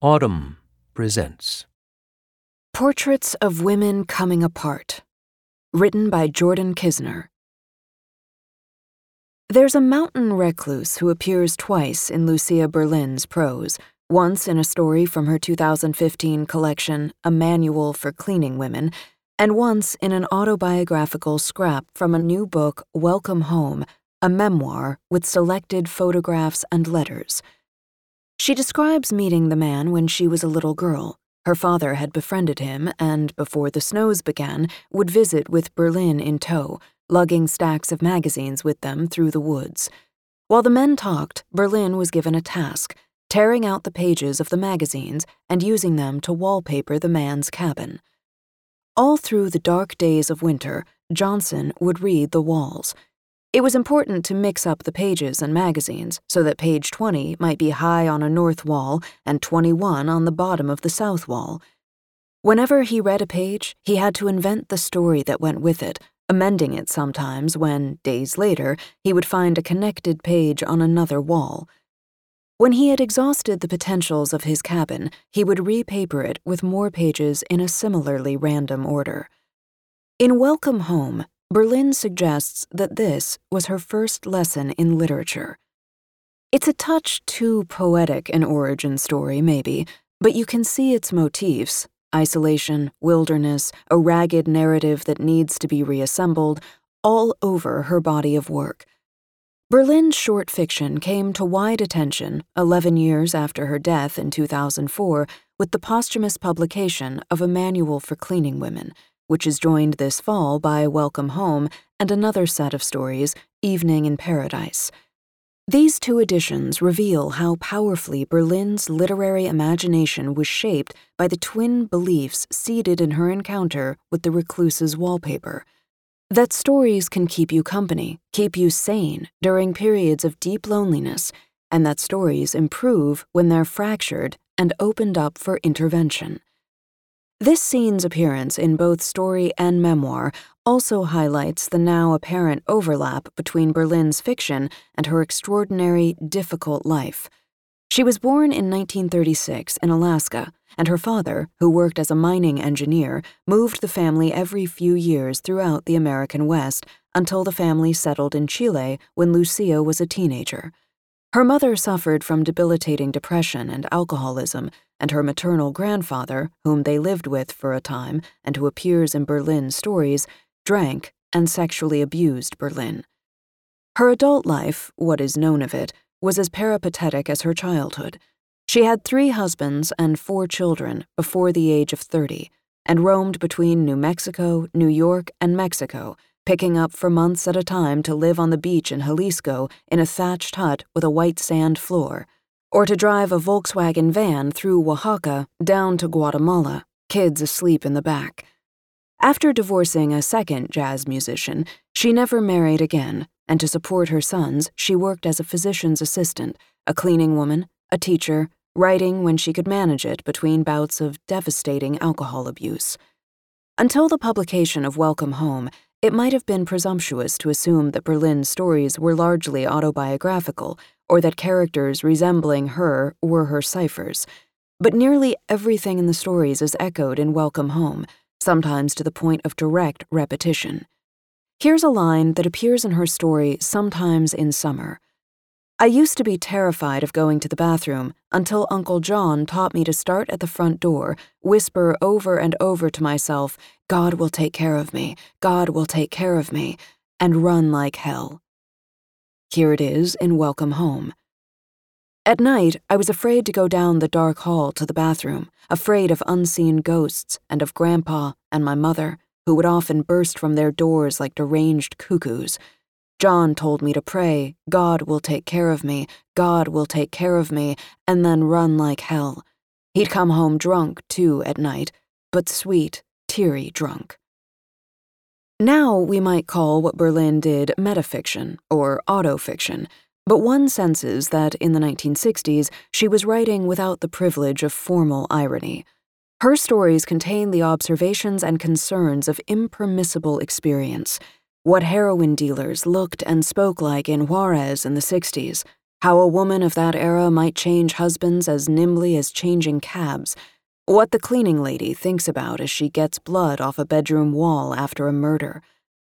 Audm presents Portraits of Women Coming Apart. Written by Jordan Kisner. There's a mountain recluse who appears twice in Lucia Berlin's prose, once in a story from her 2015 collection, A Manual for Cleaning Women, and once in an autobiographical scrap from a new book, Welcome Home, a memoir with selected photographs and letters. She describes meeting the man when she was a little girl. Her father had befriended him and, before the snows began, would visit with Berlin in tow, lugging stacks of magazines with them through the woods. While the men talked, Berlin was given a task tearing out the pages of the magazines and using them to wallpaper the man's cabin. All through the dark days of winter, Johnson would read the walls. It was important to mix up the pages and magazines so that page 20 might be high on a north wall and 21 on the bottom of the south wall. Whenever he read a page, he had to invent the story that went with it, amending it sometimes when, days later, he would find a connected page on another wall. When he had exhausted the potentials of his cabin, he would repaper it with more pages in a similarly random order. In Welcome Home, Berlin suggests that this was her first lesson in literature. It's a touch too poetic an origin story, maybe, but you can see its motifs isolation, wilderness, a ragged narrative that needs to be reassembled all over her body of work. Berlin's short fiction came to wide attention 11 years after her death in 2004 with the posthumous publication of A Manual for Cleaning Women which is joined this fall by Welcome Home and another set of stories, Evening in Paradise. These two editions reveal how powerfully Berlin's literary imagination was shaped by the twin beliefs seeded in her encounter with the recluse's wallpaper. That stories can keep you company, keep you sane during periods of deep loneliness, and that stories improve when they're fractured and opened up for intervention. This scene's appearance in both story and memoir also highlights the now apparent overlap between Berlin's fiction and her extraordinary, difficult life. She was born in 1936 in Alaska, and her father, who worked as a mining engineer, moved the family every few years throughout the American West until the family settled in Chile when Lucia was a teenager. Her mother suffered from debilitating depression and alcoholism, and her maternal grandfather, whom they lived with for a time and who appears in Berlin stories, drank and sexually abused Berlin. Her adult life, what is known of it, was as peripatetic as her childhood. She had three husbands and four children before the age of 30 and roamed between New Mexico, New York, and Mexico picking up for months at a time to live on the beach in Jalisco in a thatched hut with a white sand floor, or to drive a Volkswagen van through Oaxaca down to Guatemala, kids asleep in the back. After divorcing a second jazz musician, she never married again, and to support her sons, she worked as a physician's assistant, a cleaning woman, a teacher, writing when she could manage it between bouts of devastating alcohol abuse. Until the publication of Welcome Home, it might have been presumptuous to assume that Berlin's stories were largely autobiographical or that characters resembling her were her ciphers, but nearly everything in the stories is echoed in Welcome Home, sometimes to the point of direct repetition. Here's a line that appears in her story sometimes in summer. I used to be terrified of going to the bathroom until Uncle John taught me to start at the front door, whisper over and over to myself, God will take care of me, God will take care of me, and run like hell. Here it is in Welcome Home. At night, I was afraid to go down the dark hall to the bathroom, afraid of unseen ghosts and of Grandpa and my mother, who would often burst from their doors like deranged cuckoos John told me to pray, God will take care of me, God will take care of me, and then run like hell. He'd come home drunk, too, at night, but sweet, teary drunk. Now we might call what Berlin did metafiction or autofiction, but one senses that in the 1960s she was writing without the privilege of formal irony. Her stories contain the observations and concerns of impermissible experience what heroin dealers looked and spoke like in Juarez in the 60s, how a woman of that era might change husbands as nimbly as changing cabs, what the cleaning lady thinks about as she gets blood off a bedroom wall after a murder,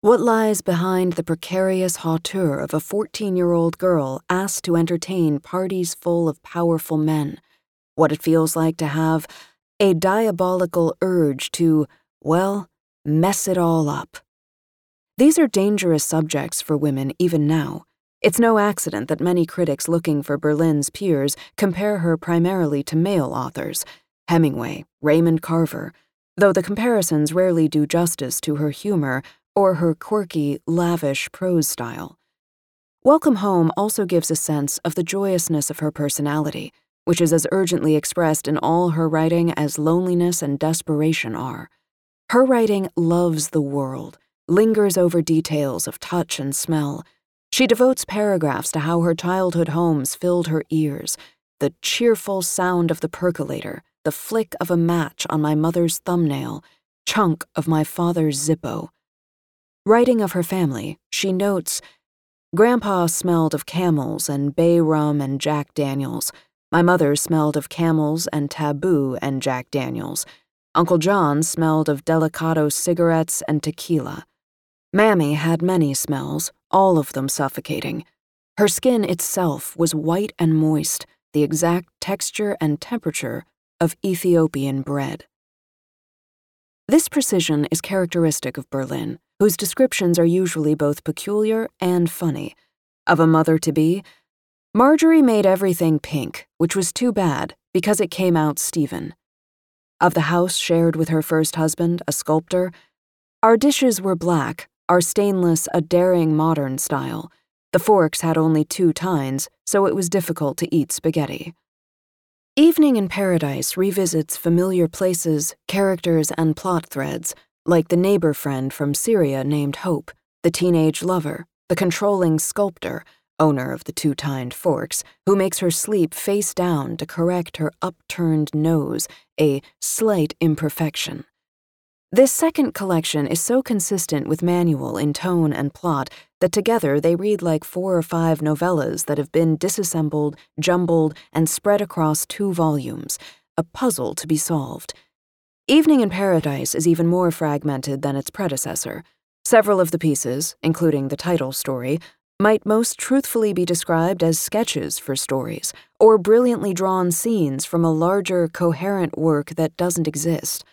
what lies behind the precarious hauteur of a 14 year old girl asked to entertain parties full of powerful men, what it feels like to have a diabolical urge to, well, mess it all up. These are dangerous subjects for women even now. It's no accident that many critics looking for Berlin's peers compare her primarily to male authors Hemingway, Raymond Carver, though the comparisons rarely do justice to her humor or her quirky, lavish prose style. Welcome Home also gives a sense of the joyousness of her personality, which is as urgently expressed in all her writing as loneliness and desperation are. Her writing loves the world, lingers over details of touch and smell. She devotes paragraphs to how her childhood homes filled her ears the cheerful sound of the percolator, the flick of a match on my mother's thumbnail, chunk of my father's Zippo. Writing of her family, she notes Grandpa smelled of camels and bay rum and Jack Daniels. My mother smelled of camels and Tabu and Jack Daniels. Uncle John smelled of Delicado cigarettes and tequila. Mammy had many smells, all of them suffocating. Her skin itself was white and moist, the exact texture and temperature of Ethiopian bread. This precision is characteristic of Berlin, whose descriptions are usually both peculiar and funny. Of a mother to be, Marjorie made everything pink, which was too bad because it came out Stephen of the house shared with her first husband, a sculptor. Our dishes were black, our stainless a daring modern style. The forks had only two tines, so it was difficult to eat spaghetti. Evening in Paradise revisits familiar places, characters, and plot threads, like the neighbor friend from Syria named Hope, the teenage lover, the controlling sculptor, owner of the two tined forks, who makes her sleep face down to correct her upturned nose, a slight imperfection. This second collection is so consistent with manual in tone and plot that together they read like four or five novellas that have been disassembled, jumbled, and spread across two volumes, a puzzle to be solved. Evening in Paradise is even more fragmented than its predecessor. Several of the pieces, including the title story, might most truthfully be described as sketches for stories, or brilliantly drawn scenes from a larger, coherent work that doesn't exist.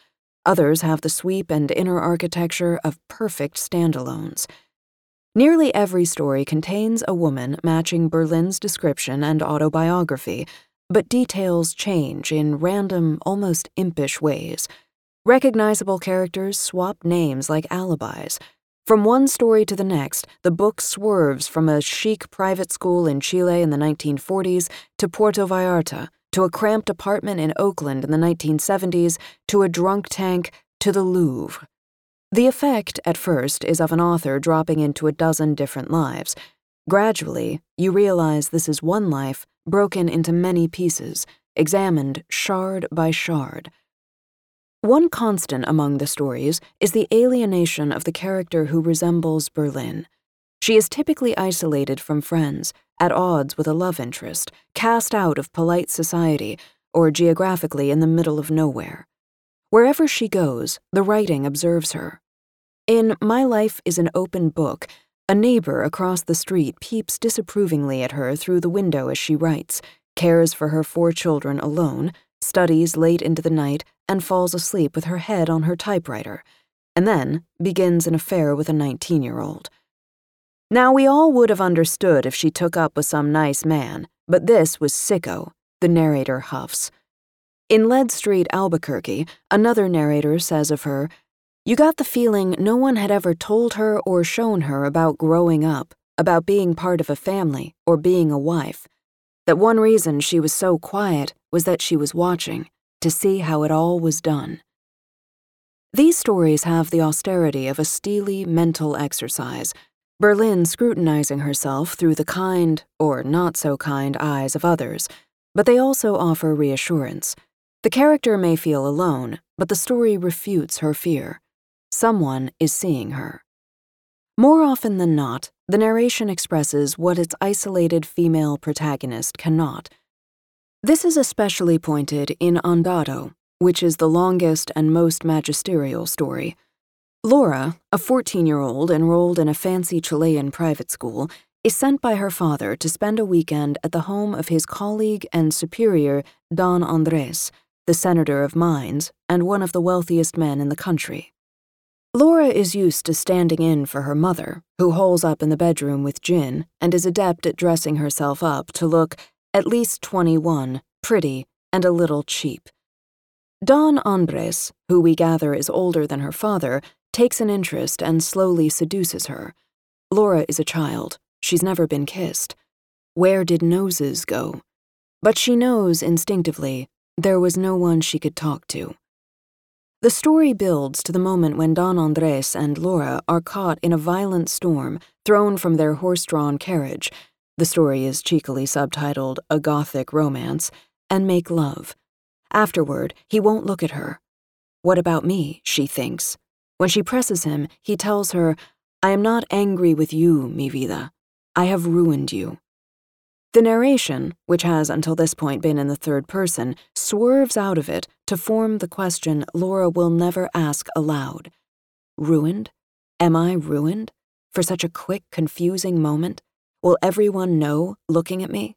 Others have the sweep and inner architecture of perfect standalones. Nearly every story contains a woman matching Berlin's description and autobiography, but details change in random, almost impish ways. Recognizable characters swap names like alibis from one story to the next, the book swerves from a chic private school in Chile in the 1940s to Puerto Vallarta, to a cramped apartment in Oakland in the 1970s, to a drunk tank, to the Louvre. The effect, at first, is of an author dropping into a dozen different lives. Gradually, you realize this is one life broken into many pieces, examined shard by shard. One constant among the stories is the alienation of the character who resembles Berlin. She is typically isolated from friends, at odds with a love interest, cast out of polite society, or geographically in the middle of nowhere. Wherever she goes, the writing observes her. In My Life is an Open Book, a neighbor across the street peeps disapprovingly at her through the window as she writes, cares for her four children alone, studies late into the night, and falls asleep with her head on her typewriter, and then begins an affair with a 19 year old. Now, we all would have understood if she took up with some nice man, but this was sicko, the narrator huffs. In Lead Street, Albuquerque, another narrator says of her, You got the feeling no one had ever told her or shown her about growing up, about being part of a family, or being a wife. That one reason she was so quiet was that she was watching to see how it all was done. These stories have the austerity of a steely mental exercise, Berlin scrutinizing herself through the kind, or not so kind, eyes of others, but they also offer reassurance. The character may feel alone, but the story refutes her fear. Someone is seeing her. More often than not, the narration expresses what its isolated female protagonist cannot. This is especially pointed in Andado, which is the longest and most magisterial story. Laura, a 14 year old enrolled in a fancy Chilean private school, is sent by her father to spend a weekend at the home of his colleague and superior, Don Andres, the senator of mines and one of the wealthiest men in the country. Laura is used to standing in for her mother, who holes up in the bedroom with gin and is adept at dressing herself up to look at least 21, pretty, and a little cheap. Don Andres, who we gather is older than her father, takes an interest and slowly seduces her. Laura is a child. She's never been kissed. Where did noses go? But she knows instinctively there was no one she could talk to. The story builds to the moment when Don Andres and Laura are caught in a violent storm, thrown from their horse drawn carriage. The story is cheekily subtitled A Gothic Romance, and make love. Afterward, he won't look at her. What about me? she thinks. When she presses him, he tells her, I am not angry with you, mi vida. I have ruined you. The narration, which has until this point been in the third person, swerves out of it to form the question Laura will never ask aloud Ruined? Am I ruined? For such a quick, confusing moment? Will everyone know looking at me?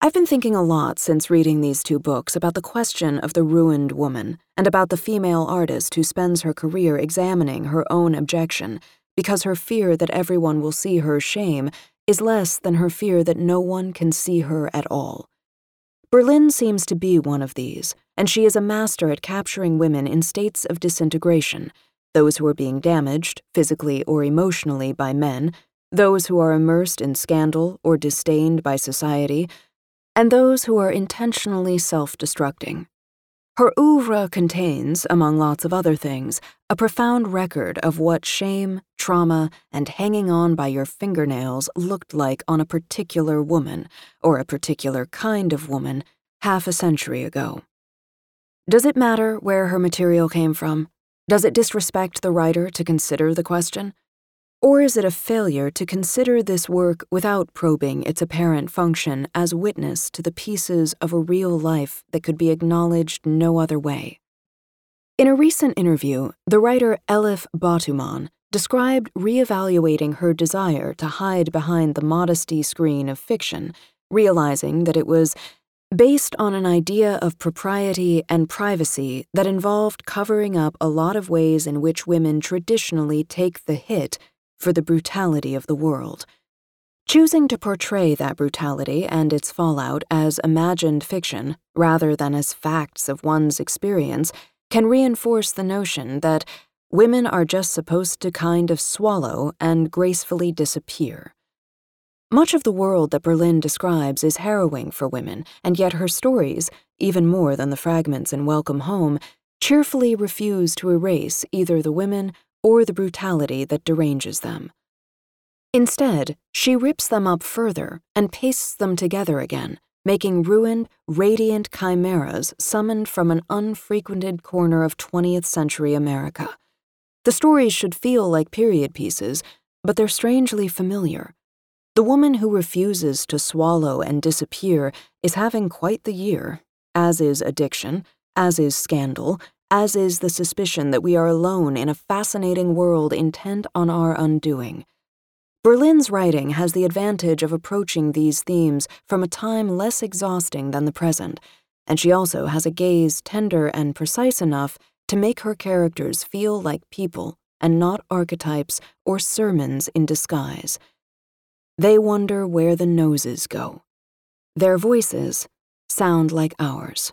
I've been thinking a lot since reading these two books about the question of the ruined woman and about the female artist who spends her career examining her own objection because her fear that everyone will see her shame is less than her fear that no one can see her at all. Berlin seems to be one of these, and she is a master at capturing women in states of disintegration those who are being damaged, physically or emotionally, by men, those who are immersed in scandal or disdained by society, and those who are intentionally self destructing. Her oeuvre contains, among lots of other things, a profound record of what shame, trauma, and hanging on by your fingernails looked like on a particular woman, or a particular kind of woman, half a century ago. Does it matter where her material came from? Does it disrespect the writer to consider the question? Or is it a failure to consider this work without probing its apparent function as witness to the pieces of a real life that could be acknowledged no other way? In a recent interview, the writer Elif Batuman described reevaluating her desire to hide behind the modesty screen of fiction, realizing that it was based on an idea of propriety and privacy that involved covering up a lot of ways in which women traditionally take the hit for the brutality of the world. Choosing to portray that brutality and its fallout as imagined fiction rather than as facts of one's experience can reinforce the notion that women are just supposed to kind of swallow and gracefully disappear. Much of the world that Berlin describes is harrowing for women, and yet her stories, even more than the fragments in Welcome Home, cheerfully refuse to erase either the women or the brutality that deranges them. Instead, she rips them up further and pastes them together again, making ruined, radiant chimeras summoned from an unfrequented corner of 20th century America. The stories should feel like period pieces, but they're strangely familiar. The woman who refuses to swallow and disappear is having quite the year, as is addiction, as is scandal, as is the suspicion that we are alone in a fascinating world intent on our undoing. Berlin's writing has the advantage of approaching these themes from a time less exhausting than the present, and she also has a gaze tender and precise enough to make her characters feel like people and not archetypes or sermons in disguise. They wonder where the noses go. Their voices sound like ours.